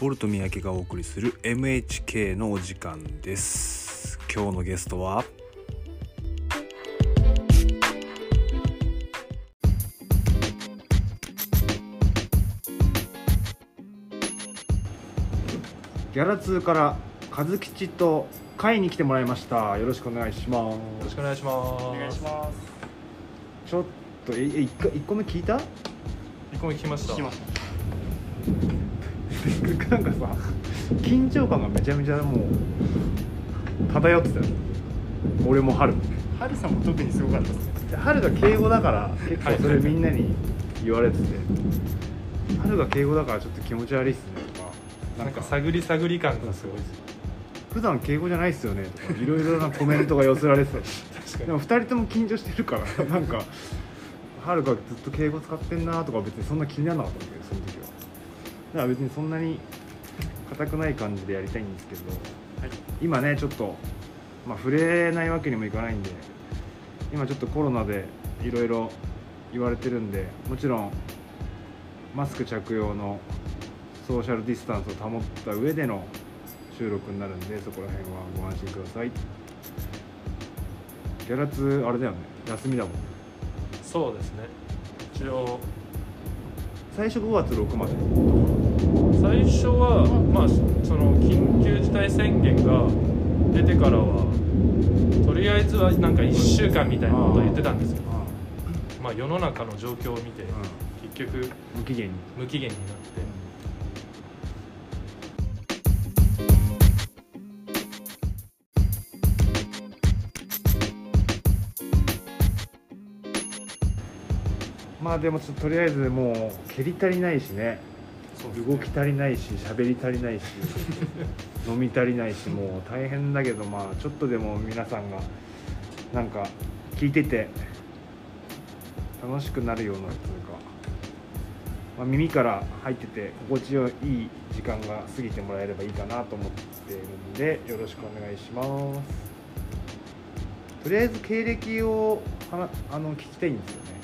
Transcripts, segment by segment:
ボルト三宅がお送りする MHK のお時間です今日のゲストはギャラ通から和吉と会に来てもらいましたよろしくお願いしますよろしくお願いします。お願いします。ちょっとええ一個一個目聞いた？一個目聞きました。聞きました。なんかさ緊張感がめちゃめちゃもう漂ってたよ俺も春ハルさんも特にすごかったですね。春が敬語だから結構それみんなに言われてて春が敬語だからちょっと気持ち悪いっすね。とかなんか探り探り感がすごいです。普段敬語じゃないっすよねとかいろいろなコメントが寄せられてた。確でも2人とも緊張してるからなんか春がずっと敬語使ってんなとか別にそんな気にならなかったんだけどその時。はだから別にそんなに硬くない感じでやりたいんですけどはい。今ねちょっと、まあ、触れないわけにもいかないんで今ちょっとコロナでいろいろ言われてるんでもちろんマスク着用のソーシャルディスタンスを保った上での収録になるんでそこら辺はご安心くださいギャラツあれだよね休みだもんそうですね。一応最初5月6まで。最初はまあその緊急事態宣言が出てからはとりあえずはなんか1週間みたいなことを言ってたんですよ。あまあ世の中の状況を見てあ、結局うん、無期限に。無期限になって。まあでもちょっととりあえずもう蹴り足りないしね。動き足りないし喋り足りないし 飲み足りないしもう大変だけどまあちょっとでも皆さんがなんか聞いてて楽しくなるようなというか、まあ、耳から入ってて心地よい時間が過ぎてもらえればいいかなと思っているんでよろしくお願いします。とりあえず経歴をあの聞きたいんですよね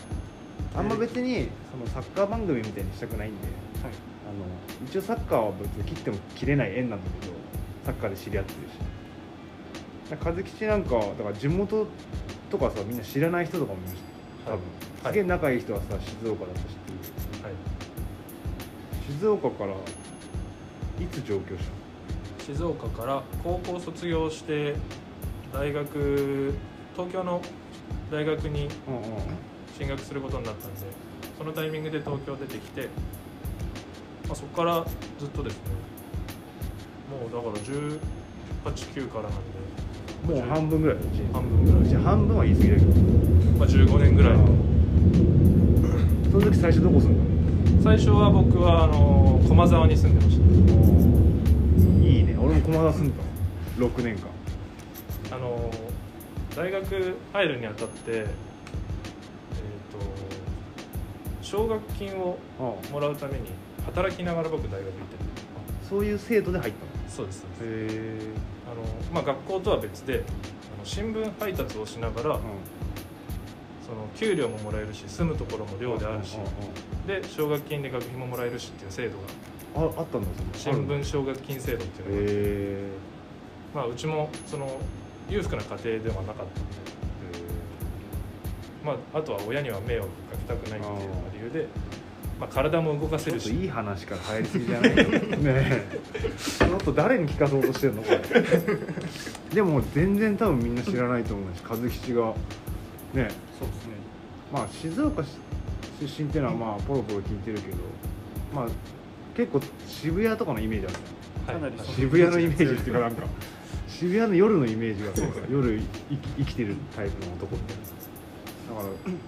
あんま別にそのサッカー番組みたいにしたくないんではい。あの一応サッカーは別に切っても切れない縁なんだけどサッカーで知り合ってるし。和吉なんかだから地元とかさみんな知らない人とかもいるし多分、はい。すげえ仲いい人はさ静岡だと知ってるはい。静岡からいつ上京し静岡から高校卒業して大学東京の大学にうんうん進学することになったんでそのタイミングで東京出てきて、まあ、そこからずっとですね。もうだから189からなんで。もう半分ぐらい半分ぐらい。じゃあ半分は言い過ぎだけど。まあ、15年ぐらい。その時最初どこ住んだ最初は僕はあの駒沢に住んでましのいいね。俺も駒沢住んだ6年間。たあの大学入るにあたって奨学金をああもらうために働きながら僕大学行ってるそういう制度で入ったの？そうですそうです。へえあの、まあ、学校とは別であの新聞配達をしながら、その給料ももらえるし住むところも寮であるし、で奨学金で学費ももらえるしっていう制度がああったんだ新聞奨学金制度っていうのが、へまあ、うちもその裕福な家庭ではなかったので、まあ、あとは親には迷惑かけたくないっていう理由で、まあ、体も動かせるし。ちょっといい話から入りすぎじゃない ねえ。ちょっと誰に聞かそうとしてんのこれ。でも全然多分みんな知らないと思うし和吉が。ねそうですね。まあ静岡出身っていうのはまあポロポロ聞いてるけどまあ結構渋谷とかのイメージある。じゃんはい。かなり渋谷のイメージっていうかなんか渋谷の夜のイメージがそうさ夜生き生きてるタイプの男みたいなだから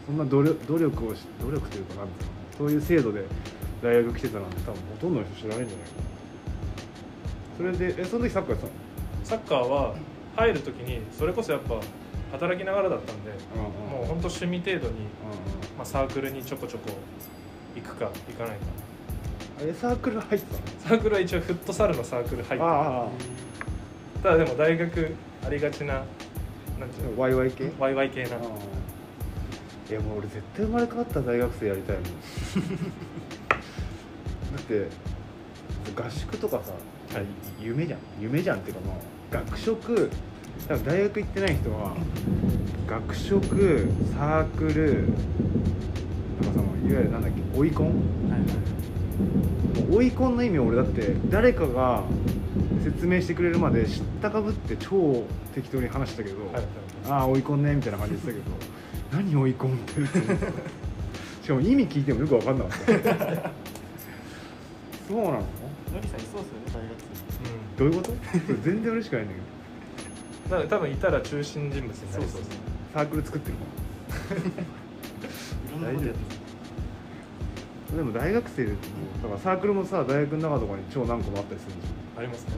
そんな努力努力をし努力というかなんていうのそういう制度で大学来てたなんて多分ほとんどの人知らないんじゃないかな。それでえその時サッカーやってサッカーは入る時にそれこそやっぱ働きながらだったんで、たのうんうん。もう本当趣味程度に、うんうん。まあ、サークルにちょこちょこ行くか行かないか。えサークル入ってたの？サークルは一応フットサルのサークル入ってあただでも大学ありがちななんていうの？ワイワイ系？ワイワイ系な。あいやもう俺絶対生まれ変わったら大学生やりたいもん。だって合宿とかさ、はい夢じゃん。夢じゃんっていうかまあ学食多分大学行ってない人は学食サークルなんかそのいわゆるなんだっけ追い込ん？追い込んの意味俺だって誰かが説明してくれるまで知ったかぶって超適当に話したけど、はいはいああ追い込んねみたいな感じで言ってたけど何追い込んってるって。思ったしかも意味聞いてもよく分かんなかった。そうなの？のりさんいそうっすよね大学どういうこと？全然嬉しくない。んだけどなので多分いたら中心人物になりそうですね。サークル作ってるか生いろんなことやってらでも大学生でもだからサークルもさ大学の中とかに超何個もあったりするんでしありますね。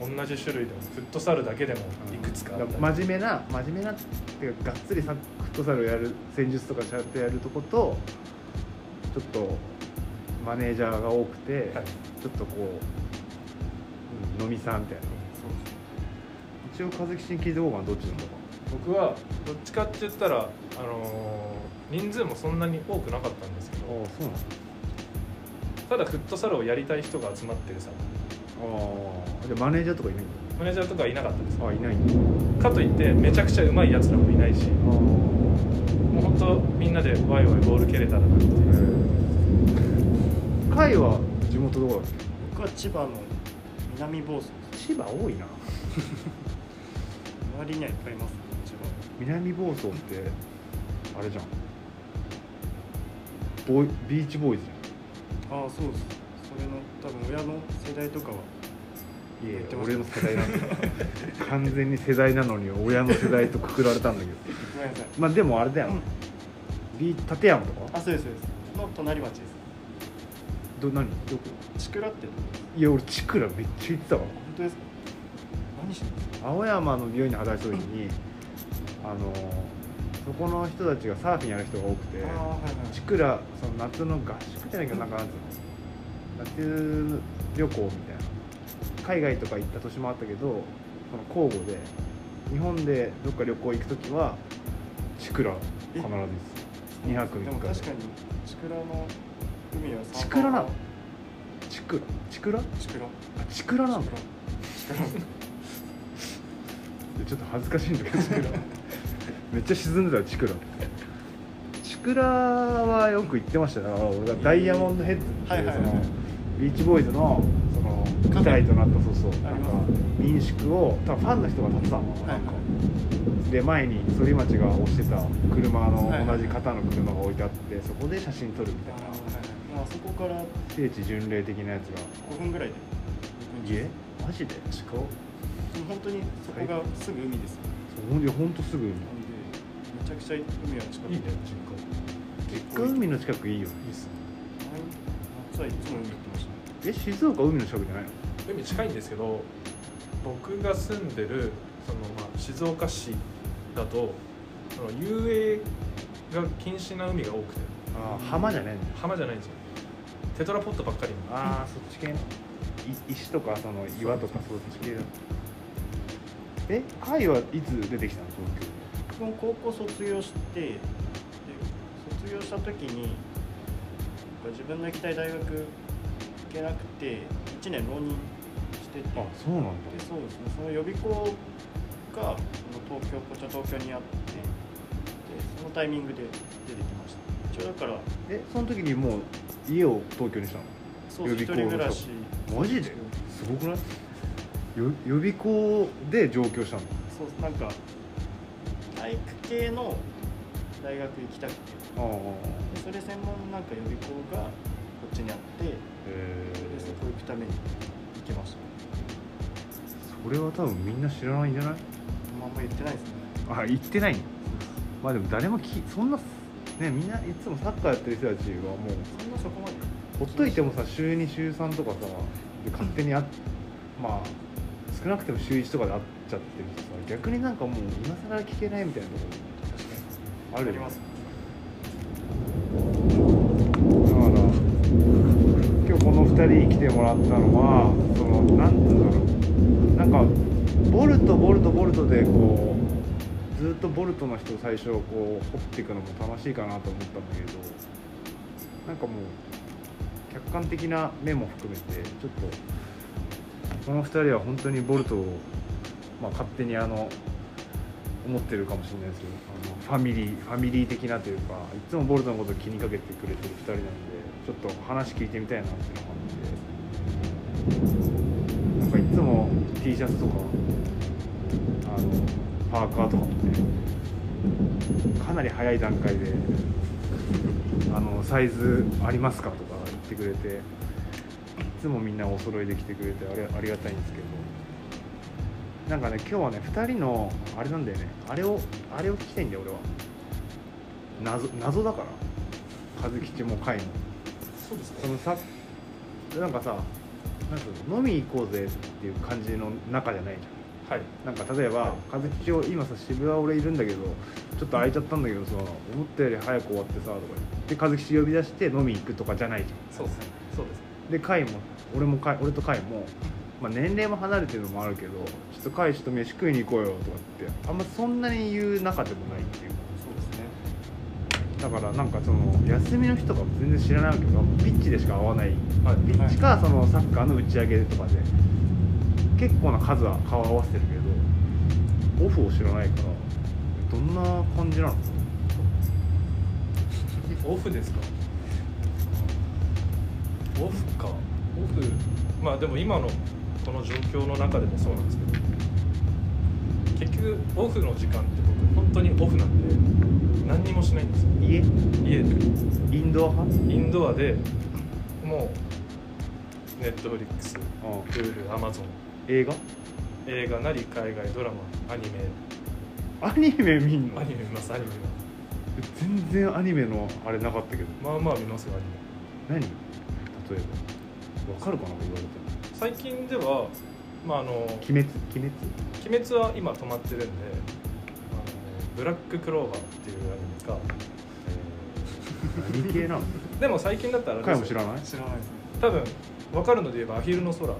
同じ種類でもフットサルだけでもょいくつかあったり。だら真面目な真面目なっていうかがっつりサフットサルをやる戦術とかちゃんとやるとことちょっとマネージャーが多くて、はい。ちょっとこう、うん飲みさんみたいな。一応和樹氏に聞いておこうかなどっちなの？か僕はどっちかって言ったら、あのー人数もそんなに多くなかったんですけどただフットサルをやりたい人が集まってるさ。ああでマネージャーとかいないんマネージャーとかいなかったです。だあいないかといってめちゃくちゃ上手いやつらもいないしあもう本当みん。なでワイワイボール蹴れたらなっていうあ海は地元どこだっ僕は千葉の南房総千葉多いな周りにはいっぱいいます。ね千葉南房総ってあれじゃんボーイビーチボーイズじああそうです。それの多分親の世代とかはゃんいや俺の世代なんだよ。完全に世代なのに親の世代とくくられたんだけど。ごめんなさい。まあでもあれだよ、うんビー立山とか？あそうですそうです。の隣町です。ど何？どこ？チクラっていや俺チクラめっちゃ行ってたわ。本当ですか？何してるんですか青山の病院に働いてた時にあのそこの人たちがサーフィンやる人が多くてああはいはい。チクラその夏の合宿じゃないけどなんかなんつうの夏旅行みたいな。海外とか行った年もあったけどその交互で日本でどっか旅行行く時はチクラ必ず2泊3日。でも確かにチクラの海はチクラなの？チクラチクラチクラあチクラなんだチクラちょっと恥ずかしいんだけどチクラめっちゃ沈んでたよチクラチクラはよく行ってましたよ。俺がダイヤモンドヘッズっていうビーチボーイズのその舞台となったそうそう。なんか民宿を多分ファンの人が建てたのかななんかで前に反町が押してた車のはいはい同じ型の車が置いてあってそこで写真撮るみたいな。まあそこから聖地巡礼的なやつが。5分ぐらいで家マジで？近本当にそこがすぐ海ですそういやほんとすぐ海。めちゃくちゃ海は近くいいね。実実家海の近くいいよね。家いいっすね。夏はいつも海行ってましたえ静岡海の近くじゃないの？海近いんですけど僕が住んでるその、まあ、静岡市だとその遊泳が禁止な海が多くて。ああ浜じゃないんだ浜じゃないんですよ。テトラポットばっかり。のああそっち系のい石とかその岩とかそっち系だえ貝はいつ出てきたの？東僕も高校卒業してで卒業した時に自分の行きたい大学行けなくて1年浪人してて。京あそうなんだ。でそうですね。その予備校が東京こっちの東京にあってでそのタイミングで出てきました。一応だからえその時にもう家を東京にしたの？そう一人暮らし。マジで？すごくない？よ予備校で上京したの？そうなんか体育系の大学行きたくて。ああ。でそれ専門のなんか予備校がこっちにあってでへそこ行くために行きました。それは多分みんな知らないんじゃない？あんま言ってないですね。あ言ってない。まあでも誰もきそんなねみんないつもサッカーやってる人たちはもうそんなそこまで。ほっといてもさ週2週3とかさで勝手にあまあ少なくても週1とかで会っちゃってるとさ逆になんかもう今更聞けないみたいなところあるよあります。だから今日この2人に来てもらったのはそのなんていうんだろう。なんかボルトボルトボルトでこうずっとボルトの人を最初こう掘っていくのも楽しいかなと思ったんだけどなんかもう客観的な面も含めてちょっとこの2人は本当にボルトを、まあ、勝手にあの思ってるかもしれないですけどあのファミリーファミリー的なというかいつもボルトのことを気にかけてくれてる2人なんでちょっと話聞いてみたいなっていうのがあって。も T シャツとかあのパーカーとかもねかなり早い段階であのサイズありますかとか言ってくれていつもみんなお揃いで来てくれてあれありがたいんですけど。なんかね今日はね2人のあれなんだよね。あれをあれを聞きたいんだよ俺は。謎謎だから。和吉も海も。そうですそのさなんかさなんか飲み行こうぜっていう感じの中じゃないじゃん。はい。なんか例えば、はい和吉を今さ渋谷俺いるんだけどちょっと空いちゃったんだけどさ思ったより早く終わってさとか言って和吉呼び出して飲み行くとかじゃないじゃん。そうですね。そうですね。で海も俺も海俺と海も、まあ、年齢も離れてるのもあるけどちょっと海ちょっと飯食いに行こうよとかってあんまそんなに言う仲でもないっていうかだからなんかその休みの日とかも全然知らないわけどピッチでしか会わない。はい。ピッチかそのサッカーの打ち上げとかで。結構な数は顔合わせてるけどオフを知らないからどんな感じなの？オフですか？オフか。オフ。まあでも今のこの状況の中でもそうなんですけど結局オフの時間って僕本当にオフなんで何にもしないんですよ。家？家で。インドア派？インドアでもうネットフリックスうんプールアマゾン映画？映画なり海外ドラマアニメ。アニメ見んの？アニメ見ますアニメ全然アニメのあれなかったけど。すまあまあ見ますよアニメ。何？例えば。わかるかな言われても最近ではまああの鬼滅？鬼滅？鬼滅は今止まってるんでブラッククローバーっていうアニメか？何系なの？でも最近だったらあれですよ。かも知らない？知らない。ですね多分分かるので言えばアヒルの空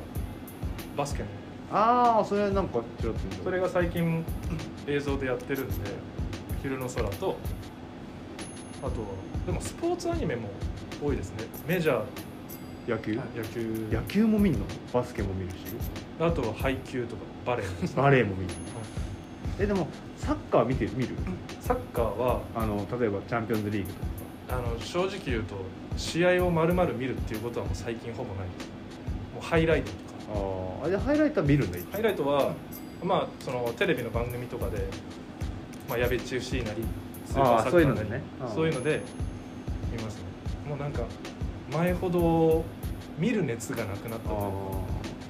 バスケの。ああそれなんかちらっとそれが最近映像でやってるんでアヒルの空とあとはでもスポーツアニメも多いですね。メジャー。野球、野球。野球も見んの？バスケも見るし。あとは配球とかバレーバレーも見るえでもサッカー見て見る？サッカーはあの例えばチャンピオンズリーグとか。あの正直言うと試合を丸々見るっていうことはもう最近ほぼない。ですもうハイライトとか。ああじゃあハイライトは見るんだハイライトはまあそのテレビの番組とかで、まあ、やべっち FC なりスーパーサッカーなりあーそういうのでね。そういうので見ますね。もうなんか前ほど見る熱がなくなったというか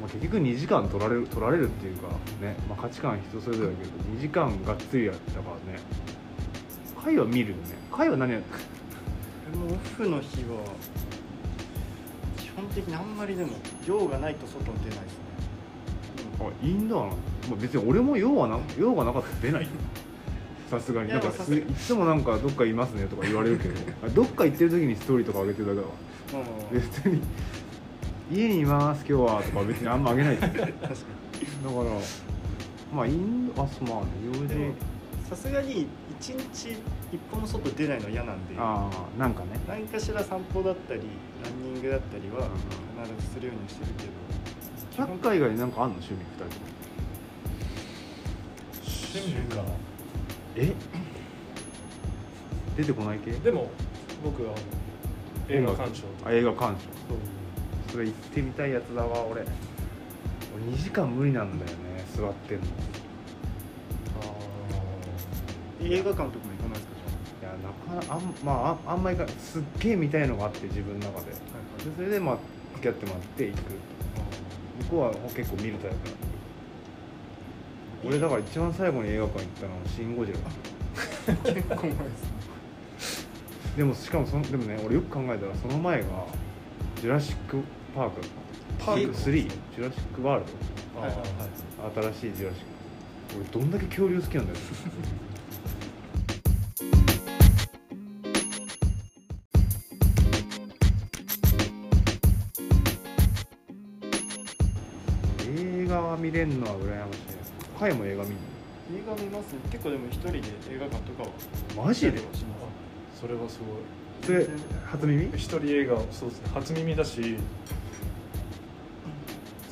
まあ、結局2時間取られる取られるっていうかね、まあ、価値観は人それぞれだけど2時間がっつりやったからね。回は見るよね。回は何やっもオフの日は基本的にあんまりでも用がないと外に出ないですね。あインドアなの、まあ、別に俺も用はな用がなかったら出ない。よ さすがに。なんかいつもなんかどっかいますねとか言われるけどあどっか行ってる時にストーリーとか上げてるだけだわ。うん。別に家にいます今日はとか別にあんま上げないです。よだからまあインドあそうまあね用事。さすがに一日一歩も外出ないの嫌なんで。ああなんかね。何かしら散歩だったりランニングだったりはうん。必ずするようにしてるけど。サッカー以外になんかあんの趣味2人。とも趣味かえ？出てこない系？でも僕はあの映画鑑賞あ映画鑑賞そうそれ行ってみたいやつだわ俺。俺2時間無理なんだよね座ってんの。映画館とかも行かないですかいやなかなかあん,、まあ、あんあんまりかすっげえ見たいのがあって自分の中で。でじゃそれでまあ付き合ってもらって行く。向こうは結構見るタイプなんで俺だから一番最後に映画館行ったのは「シン・ゴジラ」あ結構前ですね。でもしかもそのでもね俺よく考えたらその前が「ジュラシック・パーク」パーク。3ジュラシック・ワールあーはいはい。ド新しいジュラシック俺どんだけ恐竜好きなんだよ。映画は見れんのは羨ましいな回も映画見ん映画見ますね。結構でも一人で映画館とかはのマジで？それはすごいそれ初耳？一人映画そうですね。初耳だし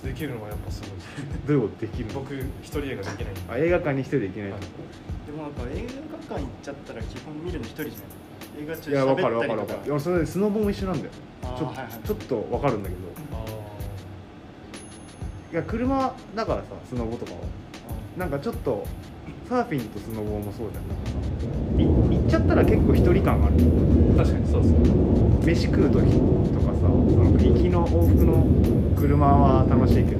できるのがやっぱすごいです。どういうことできるの？僕一人映画できないあ映画館に一人で行けないはい。でもなんか映画館行っちゃったら基本見るの一人じゃない？映画中いや分かる喋ったりとか。分かる分かるいやそれスノボも一緒なんだよ。ちょ,、はいはい。ちょっと分かるんだけど。あいや車だからさスノボとかは。なんかちょっとサーフィンとスノボもそうじゃん。なんかさい行っちゃったら結構一人感ある。ー確かにそうですね。飯食う時とかさその行きの往復の車は楽しいけど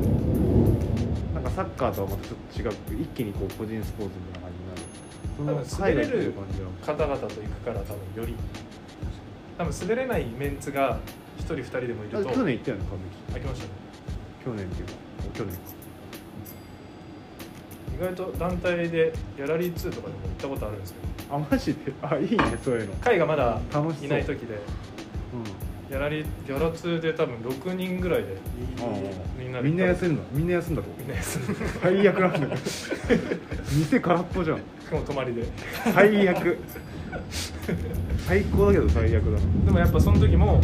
なんかサッカーとはまたちょっと違く一気にこう個人スポーツみたいな感じになる。その滑れる方々と行くから多分より。多分滑れないメンツが一人二人でもいると。あ去年行ったよね歌舞飽きましたね。伎去年っていうか去年か。意外と団体でギャラリー2とかでも行ったことあるんですけど。あマジで？あいいねそういうの。会がまだいない時で。ギャラリーギャラ2で多分6人ぐらいで。みんなでみんな休んだ？みんな休んだとみんな休んでし最悪なんだけど。店空っぽじゃん。かも泊まりで。最悪。最高だけど最悪だでもやっぱその時も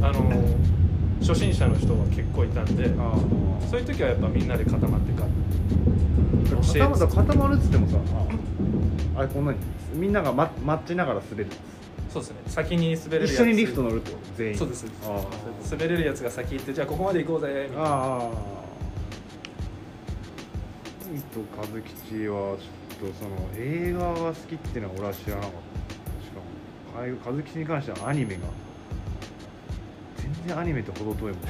あの初心者の人が結構いたんであそういう時はやっぱみんなで固まってかあ固ま固まるっつってもさああれこんなにみんなが、ま、待ちながら滑る。そうですね。先に滑れるやつ。一緒にリフト乗るってこと？全員。そうです。あ滑れるやつが先行ってじゃあここまで行こうぜみたいな。ああ海と和吉はちょっとその映画が好きっていうのは俺は知らなかった。しかも和吉に関してはアニメが。全然アニメと程遠いもん。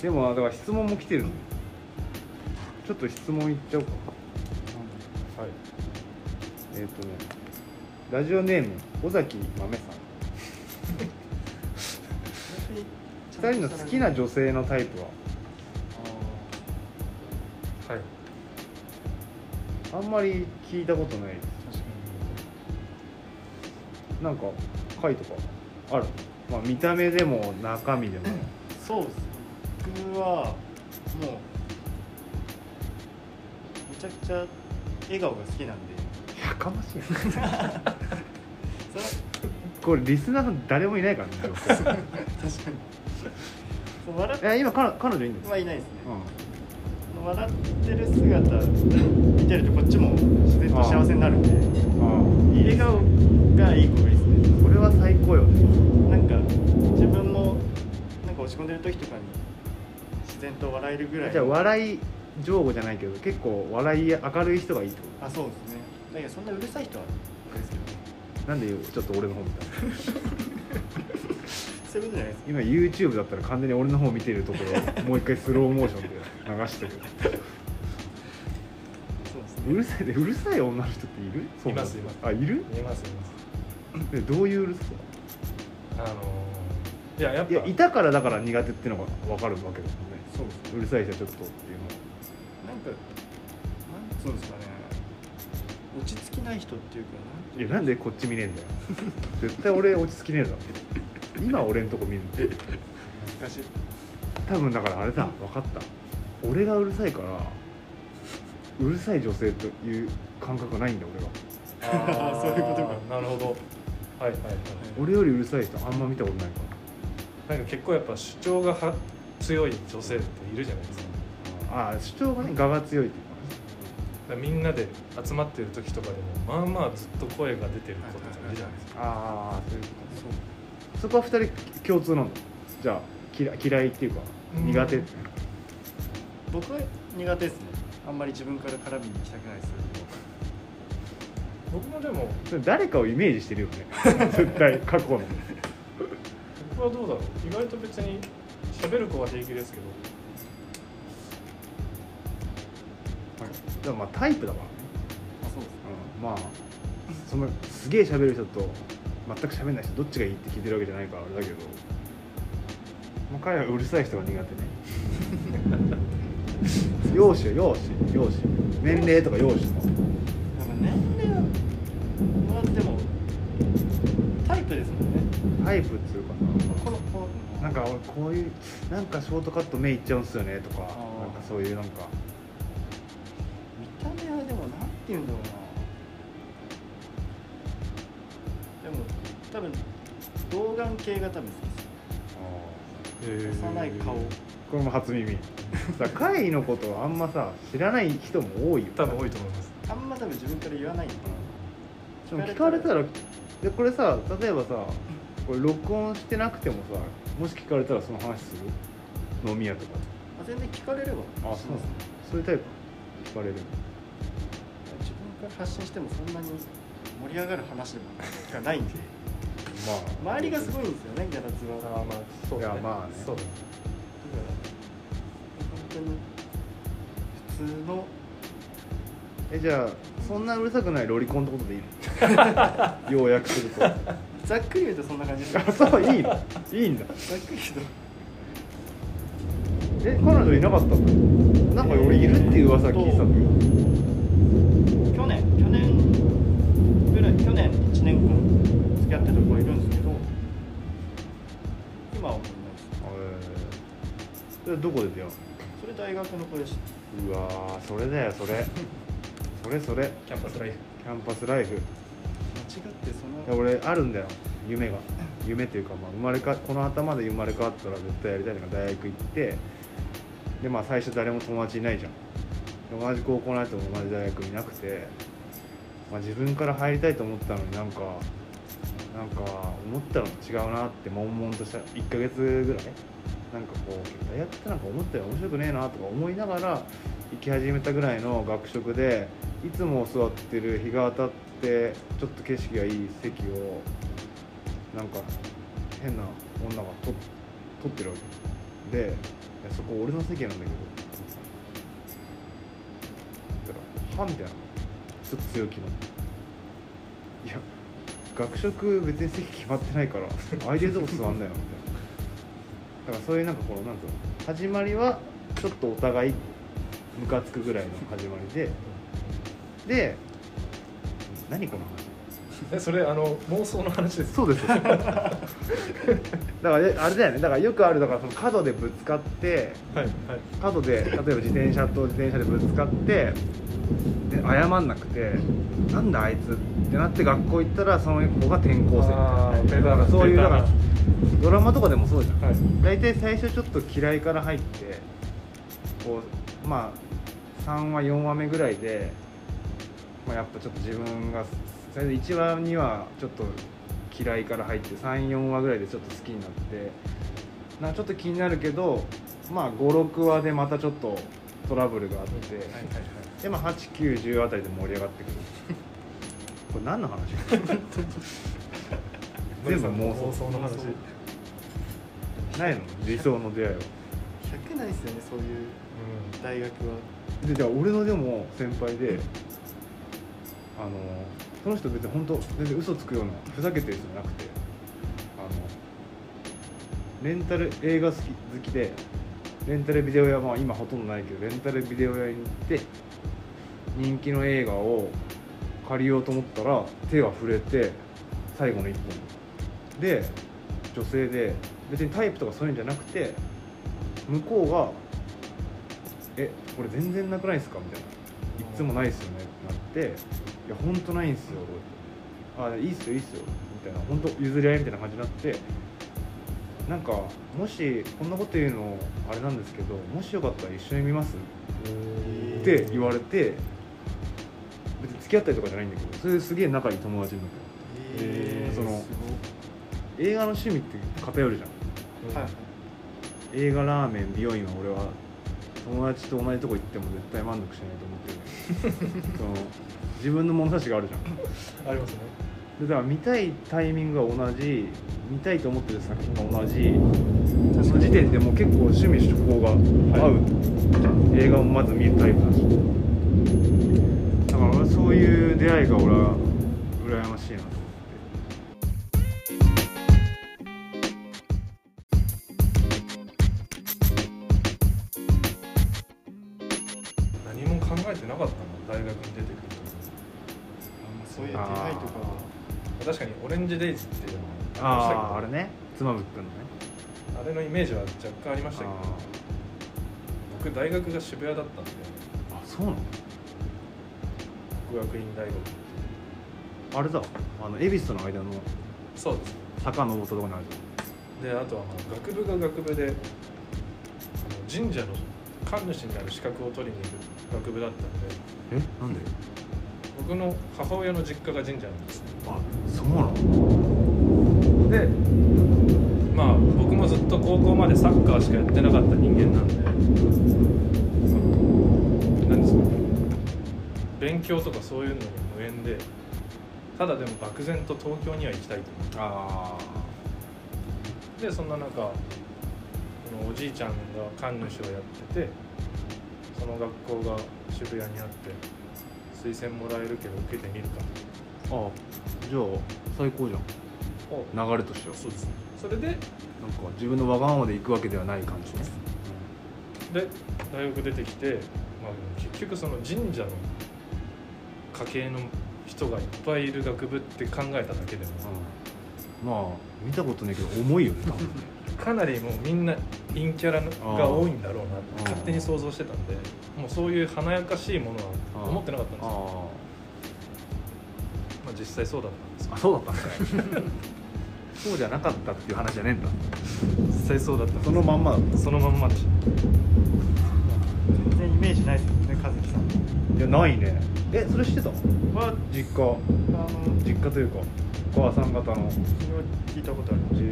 でもだから質問も来てるのちょっと質問いっちゃおうか。はい。えっ、とねラジオネーム尾崎豆さん。2人の好きな女性のタイプは？はい。あんまり聞いたことないです。なんか回とかある？まあ見た目でも中身でも。そうです僕はちゃくちゃ笑顔が好きなんで。やかましいな。それはこれリスナーさん誰もいないからね確かに。そう笑っいや今彼彼女いいんですはいないですね。う笑ってる姿見てるとこっちも自然と幸せになるんで。ん。ああいい笑顔がいい子がいいですね。これは最高よね。なんか自分もなんか落ち込んでる時とかに自然と笑えるぐらい。じゃあ笑い上手じゃないけど結構笑い明るい人がいいってこあそうですね。だけどそんなうるさい人はですけどなんでちょっと俺の方みた？い なそういうことじゃないです。今 YouTube だったら完全に俺の方見てるところをもう一回スローモーションで流してる。そうですね。うるさいでうるさい女の人っている？そういますいます。あいる？見えますいます。でどういううるささあのーいややっぱいやいたからだから苦手っていうのが分かるわけですもんね。そうですうるさい人はちょっとなんかなんつうんですかね。落ち着きない人っていうかのいやなんでこっち見ねえんだよ。絶対俺落ち着きねえだろ。今俺んとこ見るの難しい。多分だからあれだ。分かった。俺がうるさいからうるさい女性という感覚がないんだ俺があーそういうことか。なるほど。はいはいはい。俺よりうるさい人あんま見たことないかなんか結構やっぱ主張がは強い女性っているじゃないですか。らああ主張がね我が強いっていうみんなで集まってる時とかでもまあまあずっと声が出てる子とかいるじゃないですかああそういうことそこは二人共通なのじゃあ嫌嫌いっていうかうん苦手僕は苦手ですねあんまり自分から絡みに行きたくないです僕もでも誰かをイメージしてるよね絶対過去の僕はどうだろう意外と別に喋る子は平気ですけどでもまあタイプだからね、あそうですうん、まあそのすげえ喋る人と全く喋んない人どっちがいいって聞いてるわけじゃないからあれだけど、まあ、彼はうるさい人が苦手ね。容姿よ容姿容姿。年齢とか容姿とか年齢はでもタイプですもんね。タイプっつうかこのこななんか俺こういうなんかショートカット目いっちゃうんすよねとかなんかそういうなんかて言うんだろうな。でも多分童顔系が多分好きです。え幼い顔。これも初耳。さ 会のことをあんまさ知らない人も多いよ多分多いと思います。あんま多分自分から言わないん。ででも聞かれたらでこれさ例えばさこれ録音してなくてもさもし聞かれたらその話する？飲み屋とかあ全然聞かれれば。あそうそういうタイプ？聞かれる自分から発信してもそんなに盛り上がる話でもがないんで。まあ。周りがすごいんですよねギャラツは。ああまあそうだね。いやまあね。そうだね本当に普通の。えじゃあそんなうるさくないロリコンってことでいいの？要約すると。ざっくり言うとそんな感じです。あそういいの？いいんだ。ざっくり言うえ彼女いなかったの？なんか俺いるっていう噂聞いてたんだけそれどこで出会うの？それ大学の子でしたうわーそれだよそれ。それそれ。キャンパスライフ。キャンパスライフ。間違ってそのいや俺あるんだよ。夢が。夢っていうか、まあ、生まれかこの頭で生まれ変わったら絶対やりたいのが大学行って。でまあ最初誰も友達いないじゃん。で同じ高校の後も同じ大学いなくて、まあ、自分から入りたいと思ったのになんかなんか思ったのと違うなって悶々とした。1ヶ月ぐらいなんかこう大学ってなんか思ったより面白くねえなとか思いながら行き始めたぐらいの学食でいつも座ってる日が当たってちょっと景色がいい席をなんか変な女がと取ってるわけ。でそこ俺の席なんだけどだから「は」みたいな。ちょっと強気のいや学食別に席決まってないから空いてるとこ座んなよみたいな。だからそういうなんかこのなんていうの始まりはちょっとお互いムカつくぐらいの始まりで。で何この話？えそれあの妄想の話ですそうです。だからえあれだよね。だからよくあるだからその角でぶつかってはいはい。角で例えば自転車と自転車でぶつかってで謝んなくてなんだあいつってなって学校行ったらその子が転校生あーだからそういうだからドラマとかでもそうじゃん。はい。大体最初ちょっと嫌いから入ってこうまあ3話4話目ぐらいで、まあ、やっぱちょっと自分が最初1話にはちょっと嫌いから入って34話ぐらいでちょっと好きになってなんかちょっと気になるけどまあ56話でまたちょっとトラブルがあって、はいはいはい。でまあ890あたりで盛り上がってくる。これ何の話？全部妄想の話ないの？理想の出会いは。100ないですよねそういうう大学は。でじゃあ俺のでも先輩であのその人別に本当全然嘘つくようなふざけてる人じゃなくてあのレンタル映画好き好きでレンタルビデオ屋まあ今ほとんどないけどレンタルビデオ屋に行って人気の映画を借りようと思ったら手が触れて最後の一本で女性で別にタイプとかそういうんじゃなくて向こうがえこれ全然なくないですか？みたいな「いつもないっすよね」ってなって「いやほんとないんすよ」あいいっすよいいっすよ」みたいな。本当譲り合いみたいな感じになってなんかもしこんなこと言うのあれなんですけどもしよかったら一緒に見ます？って言われて別に付き合ったりとかじゃないんだけどそれですげえ仲いい友達になって。へー。そのす映画の趣味って偏るじゃん。はい。はい映画ラーメン美容院は俺は友達と同じとこ行っても絶対満足しないと思ってる。その自分の物差しがあるじゃん。ありますね。でだから見たいタイミングが同じ見たいと思ってる作品が同じ。その時点でもう結構趣味趣向が合う、映画をまず見るタイプだし。だから俺そういう出会いが俺は羨ましいなジデイズっていうのはあああれね。妻夫木君のね。あれのイメージは若干ありましたけど。あ僕大学が渋谷だったんで。ーあそうなの？国学院大学ああれだ。あの恵比寿との間のそうです。坂登ったところにあるであとはまあ学部が学部で神社の神主になる資格を取りに行く学部だったんで。え？なんで？僕の母親の実家が神社なんですねあそうなの？でまあ僕もずっと高校までサッカーしかやってなかった人間なんで。何ですか？勉強とかそういうのに無縁で。ただでも漠然と東京には行きたいとあでそんな中このおじいちゃんが神主をやっててその学校が渋谷にあって推薦もらえるけど受けてみるか。ああじゃあ最高じゃをん流れとしては。そうです。ねそれで？なんか自分のわがままで行くわけではない感じね。で大学出てきて、まあ、結局その神社の家系の人がいっぱいいる学部って考えただけでも。うん、まあ見たことないけど重いよね多分。ね かなりもうみんな陰キャラが多いんだろうなって勝手に想像してたんでもうそういう華やかしいものは思ってなかったんですよ実際そうだったんですああそうだったんだよそうじゃなかったっていう話じゃねえんだ。実際そうだったそのまんま。だったそのまんまでした。全然イメージないですもんね和樹さん。いやないね。えそれ知ってたの？は実家。あの実家というかお母さん方の。それは聞いたことあります。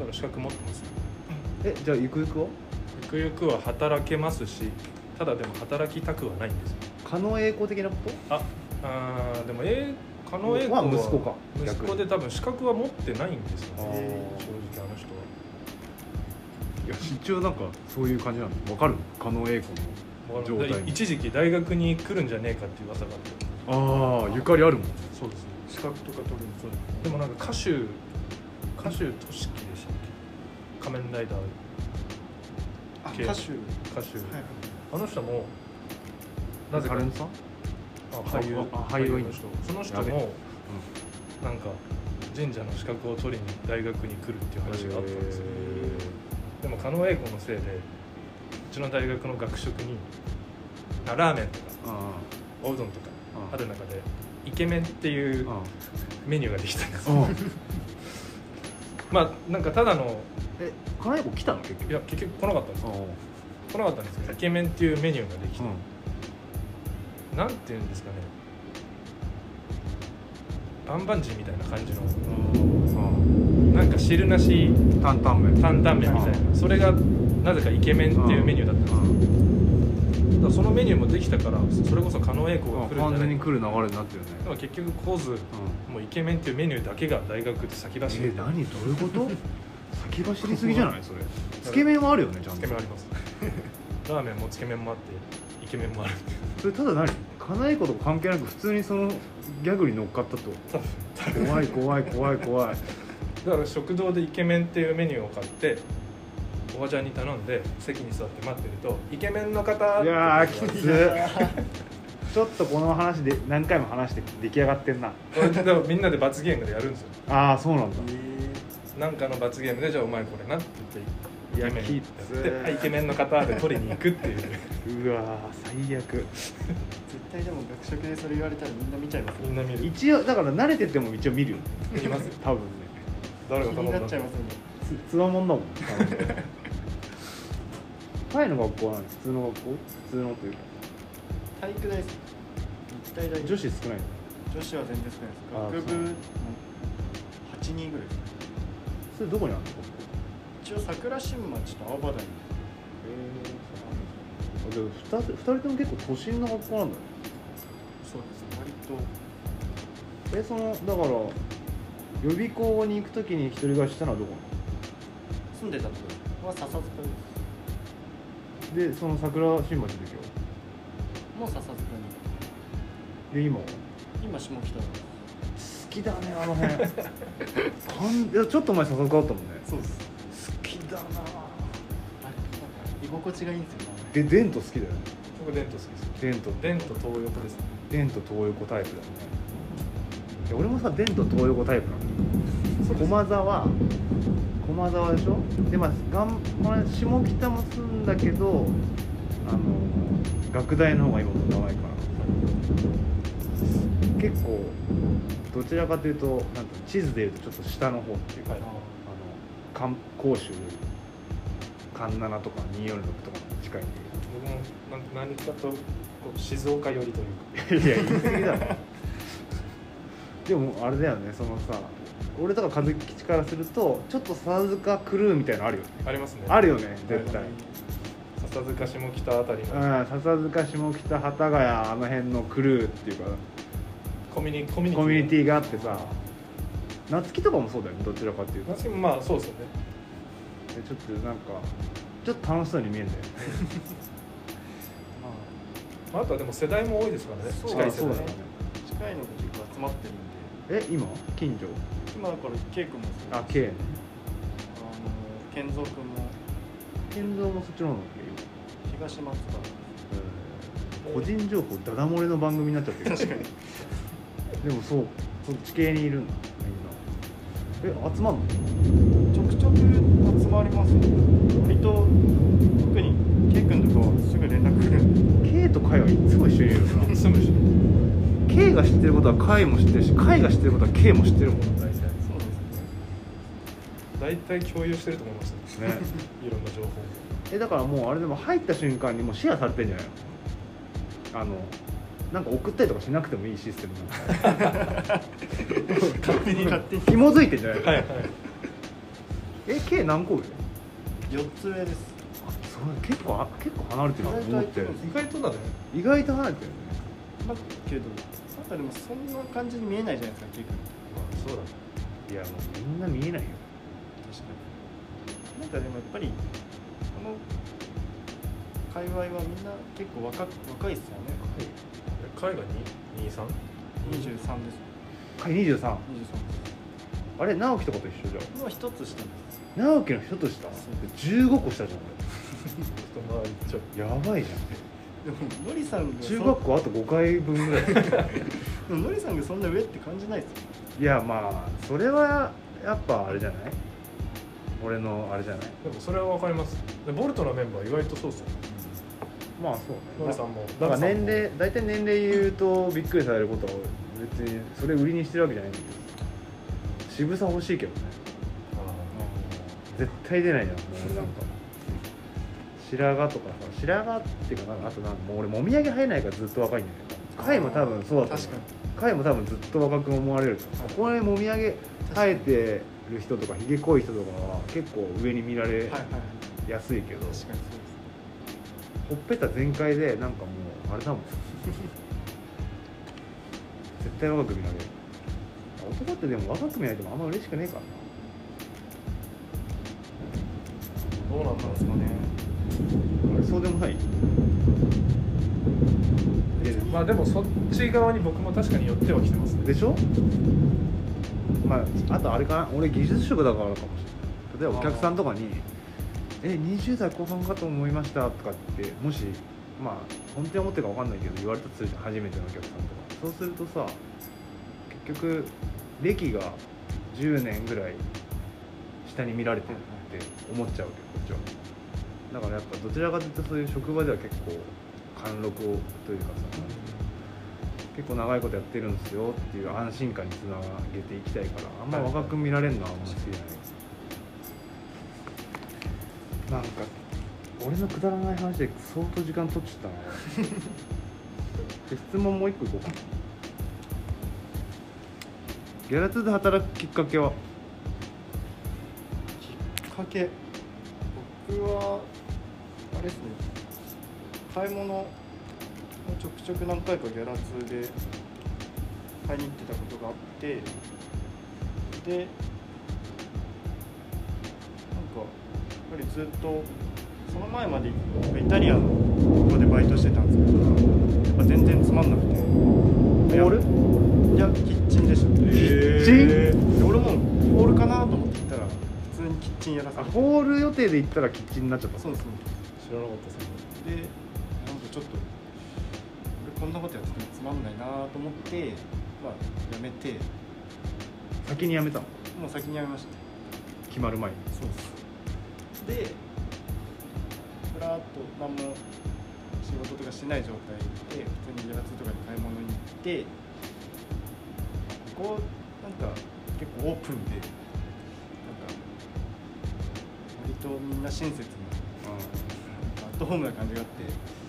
だから資格持ってますよ。えじゃあゆくゆくは？ゆくゆくは働けますしただでも働きたくはないんですよ。狩野英孝的なこと？ああーでもえ狩野英孝まはあ息子か。息子で多分資格は持ってないんですよね。正直あの人は。いや一応なんかそういう感じなの。わかる？狩野英孝わか状態一時期大学に来るんじゃねえかっていう噂があって。のああゆかりあるもん。ねそうです。ね資格とか取るんですでもなんか歌手歌手としきでしたっけ？仮面ライダー。系あ歌手。歌手、はいあの人もなぜか。タレントさん？あ俳優あ俳優がいいの人。その人もなんか神社の資格を取りに大学に来るっていう話があったんですよ。でも狩野英孝のせいでうちの大学の学食にあラーメンとかあおうどんとかああ。る中でイケメンっていうあメニューができたんです まあなんかただのえ狩野英孝来たの結局？いや結局来なかったんです来なかったんですけどイケメンっていうメニューができて、うんなんていうんですかね。バンバンジーみたいな感じの。なんか汁なし。担々麺。担々麺みたいな。それがなぜかイケメンっていうメニューだったんですよ。だそのメニューもできたからそれこそ狩野英孝が来るんじゃ完全ないか。に来る流れになってるね。でも結局来ずもうイケメンっていうメニューだけが大学で先走り。え何？どういうこと？先走りすぎじゃない？それ。つけ麺はあるよねちゃんと。つけ麺あります。ラーメンもつけ麺もあってイケメンもある。それただ何？叶えことか関係なく普通にそのギャグに乗っかったと。怖い怖い怖い怖い。だから食堂でイケメンっていうメニューを買っておばちゃんに頼んで席に座って待ってると「イケメンの方」いやーきつちょっとこの話で何回も話して出来上がってんな。みんなで罰ゲームでやるんですよ。ああそうなんだ。なんかの罰ゲームでじゃあお前これなって言ってイケメン。イケメン。の方で取りに行くっていう。うわー最悪。絶対でも学食でそれ言われたらみんな見ちゃいますみんな見る。一応だから慣れてても一応見るよ。見ますよ。多分ね。誰が気頼んだ？っちゃいますよね。つつわもんだもんタイの学校は何普通の学校？普通のというか。体育大日体大女子少ないの？女子は全然少ないです。学部8人ぐらいですそれどこにあるの？一応桜新町と青葉台にあじゃあ 2, 人とも結構都心の学校なんだね。そうです割と。えそのだから予備校に行くときに一人暮らししたのはどこ住んでたところは笹塚です。でその桜新町の時は？もう笹塚に。で今は？今下北沢好きだねあの辺。かんいやちょっと前笹塚だったもんね。そうですだな居心地がいいんですよねでデント好きだよね。僕デント好きです。デント。デント東横ですね。デント東横タイプだよね。いや俺もさデント東横タイプなの。駒沢。駒沢でしょ？でまあがんこれ下北も住んだけどあの学大の方が今も長いから結構どちらかというとなんていうの地図でいうとちょっと下の方っていうか、はいあの関甲州環七とか246とかの近いん僕も何かと静岡寄りというか。でいや言い過ぎだろでもあれだよねそのさ俺とか和吉からするとちょっと笹塚クルーみたいなのあるよね。ありますね。あるよね。絶対、笹塚下北あたりうん、の笹塚下北幡ヶ谷あの辺のクルーっていうか。コミュニコミュニティがあってさ夏希とかもそうだよねどちらかっていうと。夏希もまあそうですよね。でちょっとなんかちょっと楽しそうに見えるんだよね。まあ、あとはでも世代も多いですからね。そう近い世代。そうだよね。近いのが結構集まってるんで。え今？近所今だからケイ君もそうあ K ねあの健三君も。健三もそっちの方だっ東松原。け個人情報ダダ漏れの番組になっちゃってる。確かに。でもそうそっち系にいるんだえ集まんの？ちょくちょく集まりますね割と特にケイ君とかはすぐ連絡来る。んで K とカイはいつも一緒にいるよな住むし K が知ってることはカイも知ってるしカイが知ってることは K も知ってるもん。大体そうですね。大体共有してると思いますねね。いろんな情報。えだからもうあれでも入った瞬間にもうシェアされてんじゃないの？あのなんか送ったりとかしなくてもいいシステムなんか勝手に勝手に。紐づいてんじゃないの、はいはい。え K 何個上？4つ上です。あそれ結構あ結構離れてると思って。る意外とだね。意外と離れてるね。だけどなんかでもそんな感じに見えないじゃないですかケイ君まあそうだね。いやもうみんな見えないよ。確かに。なんかでもやっぱりこの界隈はみんな結構若く若いっすよね。海外に？23? 23です。か23 23あれ直樹とかと一緒じゃん。もう一つ下です直樹の人とした15個下じゃん一回りちょ俺やばいじゃでもノリさんが中学校あと5回分ぐらい。でもノリさんがそんな上って感じないですよ。いやまあそれはやっぱあれじゃない？俺のあれじゃない？でもそれは分かります。でボルトのメンバー意外とそうですよまあそうノリさんも。だから年齢大体年齢言うとびっくりされることは別にそれ売りにしてるわけじゃないんだけど渋さ欲しいけどね。あ絶対出ないじゃん。なんか。白髪とかさ白髪っていうかなんかあとなんかもう俺もみあげ生えないからずっと若いんだけど。カイも多分そうだと思う。カイも多分ずっと若く思われると思う。ここでもみあげ生えてる人とかひげ濃い人とかは結構上に見られやすいけど、確かにそうですほっぺた全開でなんかもうあれだもん。絶対若く見られる。男ってでも若く見られてもあんま嬉しくねえからーどうなんですかね。なあれそうでもない？でまあでもそっち側に僕も確かに寄ってはきてますね。でしょ？まああとあれかな？俺技術職だからかもしれない。例えばお客さんとかに「え20代後半かと思いました」とかってもしまあ本当に思ってるか分かんないけど言われたとするじゃん初めてのお客さんとか。そうするとさ結局歴が10年ぐらい下に見られてるって思っちゃうけどこっちは。だからやっぱどちらかというとそういう職場では結構貫禄をというかさ結構長いことやってるんですよっていう安心感につなげていきたいからあんま若く見られるのはあんま好きじゃない。なんか俺のくだらない話で相当時間取っちゃったな。で質問もう一個いこう。かなギャラツで働くきっかけは？きっかけ。僕はあれですね。買い物をちょくちょく何回かギャラ通で買いに行ってたことがあって。でぱりずっとその前まで僕イタリアンのとこでバイトしてたんですけどやっぱ全然つまんなくて。ホール？いやキッチンでした。キッチン？で俺もホールかなと思って行ったら普通にキッチンやらされてあホール予定で行ったらキッチンになっちゃった。そうですね知らなかったですね。でなんかちょっと俺こんなことやっててもつまんないなと思ってまあやめて。先に辞めたの？もう先にやめました。決まる前に。そうですでふらっと何も仕事とかしてない状態で普通にギャラツとかに買い物に行ってこなんか結構オープンでなんか割とみんな親切なアットホームな感じがあって。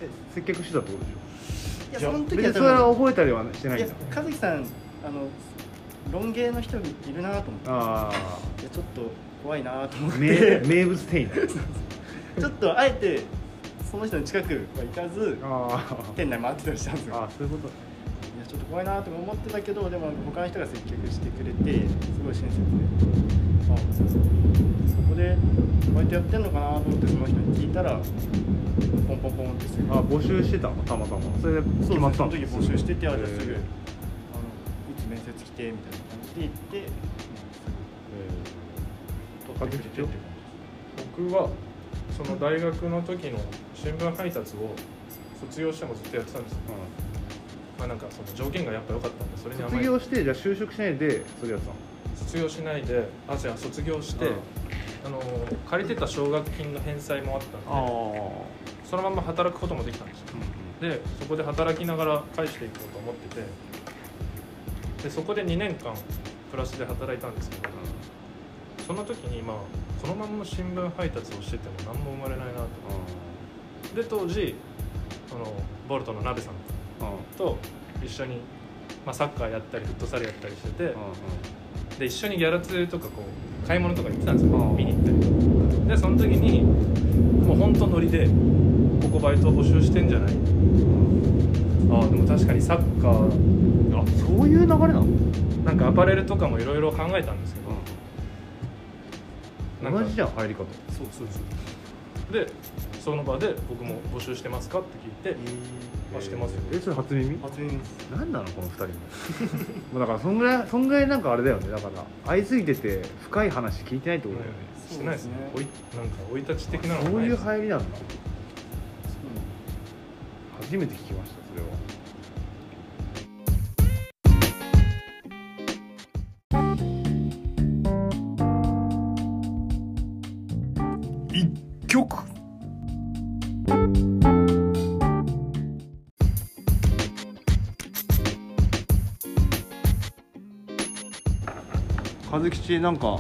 え接客してたってことでしょ？いやその時別にそは多分れは覚えたりはしてないいやんだ和樹さんあのロン毛の人いるなと思って。あいやちょっと怖いなと思っあ名て名物店員。だ ちょっとあえてその人の近くは行かずあ店内回ってたりしたんですよ。ああそういうこと。いやちょっと怖いなとか思ってたけどでも他の人が接客してくれてすごい親切で。あそこで割とやってんのかなと思ってその人に聞いたらポンポンポンってすぐあ募集してたの？たまたま。それでそう決まったのその時募集しててあじゃあすぐあのへいつ面接来てみたいな感じで行って、僕はその大学の時の新聞配達を卒業してもずっとやってたんですよ。まあなんかその条件がやっぱ良かったんでそれに卒業してじゃあ就職しないでそれやってたの？卒業しないであじゃあ卒業して、うん。あの借りてた奨学金の返済もあったんであそのまま働くこともできたんですよ。でそこで働きながら返していこうと思っててでそこで2年間プラスで働いたんですけどその時にまあこのまんま新聞配達をしてても何も生まれないなと。で当時そのボルトの鍋さんと一緒に、まあ、サッカーやったりフットサルやったりしててで一緒にギャラツとかこう買い物とか行ってたんですよ。うん。見に行ったりでその時にもう本当ノリで「ここバイト募集してんじゃない?」ああでも確かにサッカーあそういう流れなの？なんかアパレルとかもいろいろ考えたんですけど、同じじゃん入り方。そうそうそう。でその場で僕も募集してますかって聞いてあしてますよ。えそれ初耳？じ初耳です。何なのこの二人も もうだからそんぐらいそんぐらいなんかあれだよね。だから会いすぎてて深い話聞いてないってことだよね、してないですね。おいなんか生い立ち的なのがそういう入りなんだ。初めて聞きました吉なんか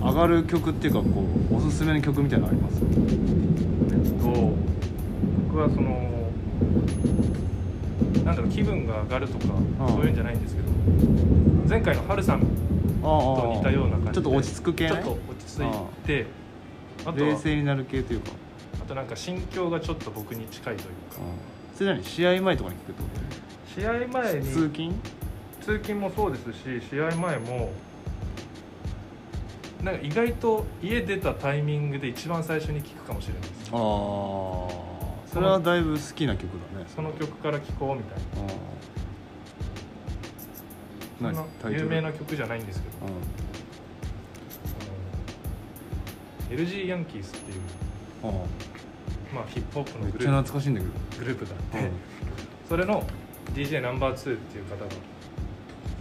上がる曲っていうかこうおすすめの曲みたいなのあります？えっと僕はそのなんだろう気分が上がるとかそういうんじゃないんですけど前回のハルさんと似たような感じでちょっと落ち着く系ね。ちょっと落ち着いてあと冷は静になる系というか、あとなんか心境がちょっと僕に近いというか。それ何？試合前とかに聞くってこ試合前とに通勤？通勤もそうですし試合前もなんか意外と家出たタイミングで一番最初に聴くかもしれないです。ああそれはだいぶ好きな曲だね。その曲から聴こうみたいな。有名な曲じゃないんですけど。うん。LG ヤンキースっていう、あまあ、ヒップホップのグループ。グループがあって、うん。それの DJ ナンバー2っていう方が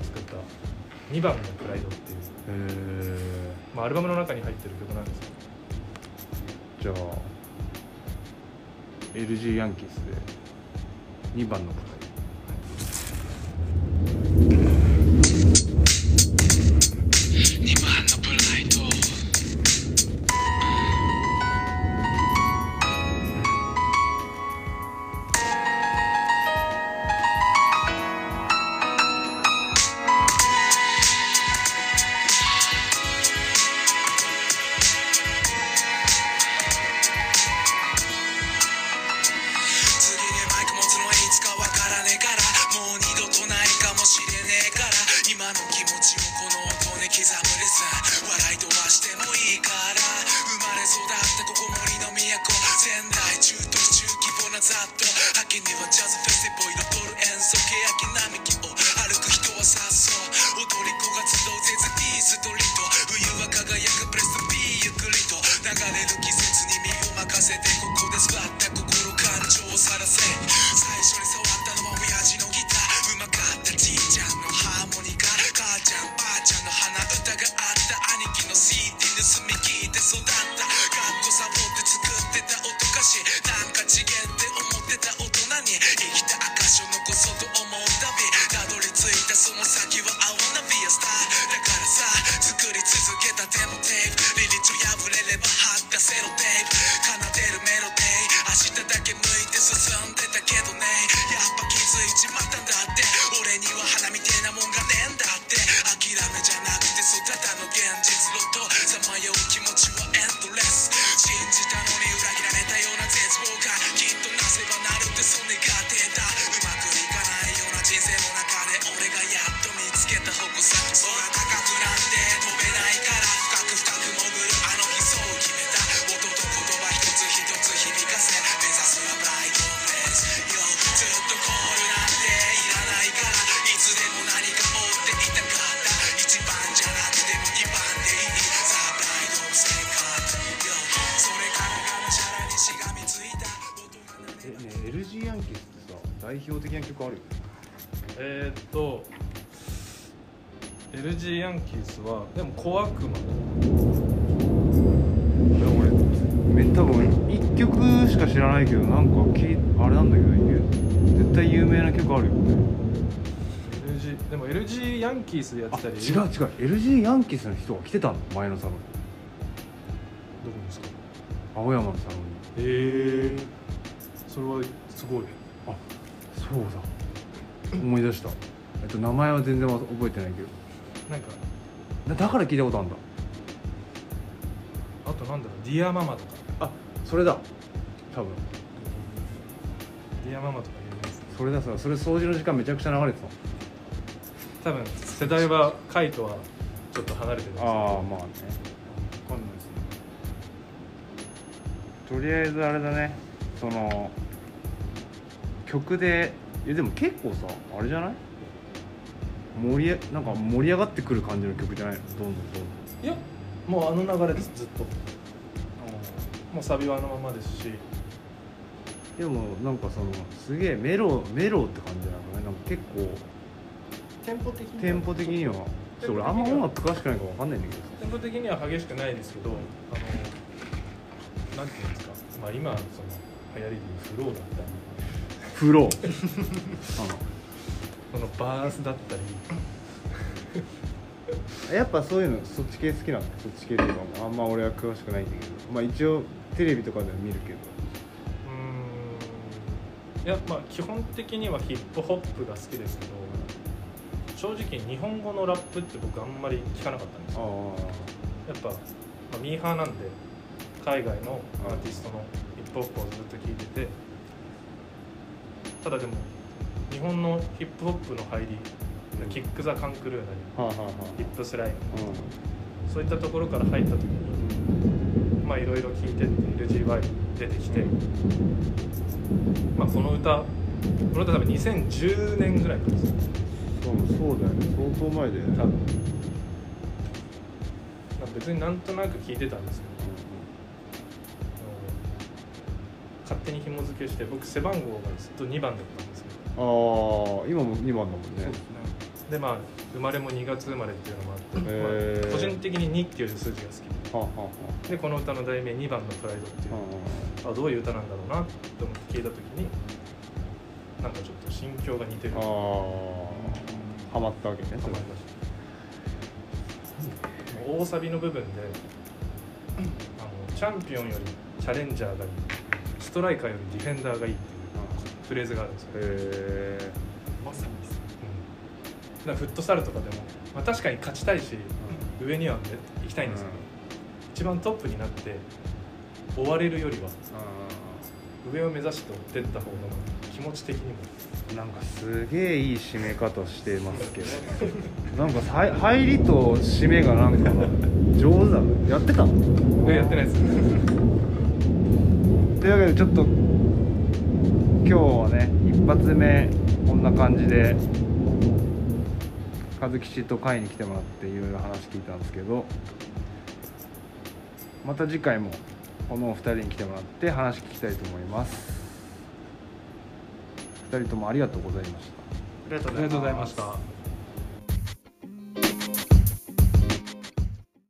作った「2番のプライド」っていう、へまあ、アルバムの中に入ってる曲なんですけど。じゃあ LG ヤンキースで2番のプ代表的な曲あるよえー、っと LG ヤンキースはでも小悪魔い。や俺め多分1曲しか知らないけどなんかきあれなんだけど絶対有名な曲あるよね。LG でも LG ヤンキースでやっあてたり。違う違う。LG ヤンキースの人が来てたの前のサロン。にどこですか？青山のサロンに。へえそれはすごい。あそうだ。思い出した。えっと名前は全然覚えてないけど。なんか。だだから聞いたことあるんだ。あとなんだろう。ディアママとか。あそれだ。多分。ディアママとか有名ですね。それださそれ掃除の時間めちゃくちゃ流れてた。多分世代はカイとはちょっと離れてるんですけど。ああまあね。わかんないですね。とりあえずあれだね。その曲でいやでも結構さあれじゃない？盛り上なんか盛り上がってくる感じの曲じゃない？のどんどんどん。いやもうあの流れですずっと。もうサビはあのままですし。どんでもなんかそのすげえメロメロって感じなのね。なんか結構テンポ的にはテンポ的には。ちょっと。俺あんま音楽詳しくないから分かんないんだけど。さテンポ的には激しくないですけどあのなんていうんですか。まあ今その流行りでいうフローだったりフローこのバースだったり。やっぱそういうのそっち系好きなのそっち系っていうかあんま俺は詳しくないんだけど。まあ一応テレビとかでは見るけど。うーん。いやまあ基本的にはヒップホップが好きですけど正直日本語のラップって僕あんまり聞かなかったんですあよやっぱ、まあ、ミーハーなんで海外のアーティストのヒップホップをずっと聴いててただでも日本のヒップホップの入りキック・ザ・カンクルーなりヒップスライム。あそういったところから入った時にまあいろいろ聴いてって LGY 出てきて、まあ、この歌この歌多分2010年ぐらいなんですそうだよね。相当前だよね。多分。まあ別になんとなく聴いてたんですけど勝手に紐付けして僕背番号がずっと2番だったんですよああ今も2番だもんね。でまあ生まれも2月生まれっていうのもあって、まあ、個人的に2っていう数字が好き。はあはあはででこの歌の題名2番のプライドっていう。あはあ。どういう歌なんだろうなって思って聞いた時になんかちょっと心境が似てる。あああハマったわけねハマりました。大サビの部分であのチャンピオンよりチャレンジャーがいい。ストライカーよりディフェンダーがいいっていうフレーズがあるんですよ、へえまさにですうん、だからフットサルとかでも、まあ、確かに勝ちたいし、上には、ね、行きたいんですけど、一番トップになって追われるよりは上を目指して追ってった方が気持ち的にも。なんかすげえいい締め方してますけど。なんか入りと締めがなんか上手だね。やってたの？えやってないですというわけでちょっと今日はね一発目こんな感じで和吉と会に来てもらっていろいろ話聞いたんですけどまた次回もこのお二人に来てもらって話聞きたいと思います。二人ともありがとうございました。ありがとうありがとうございました。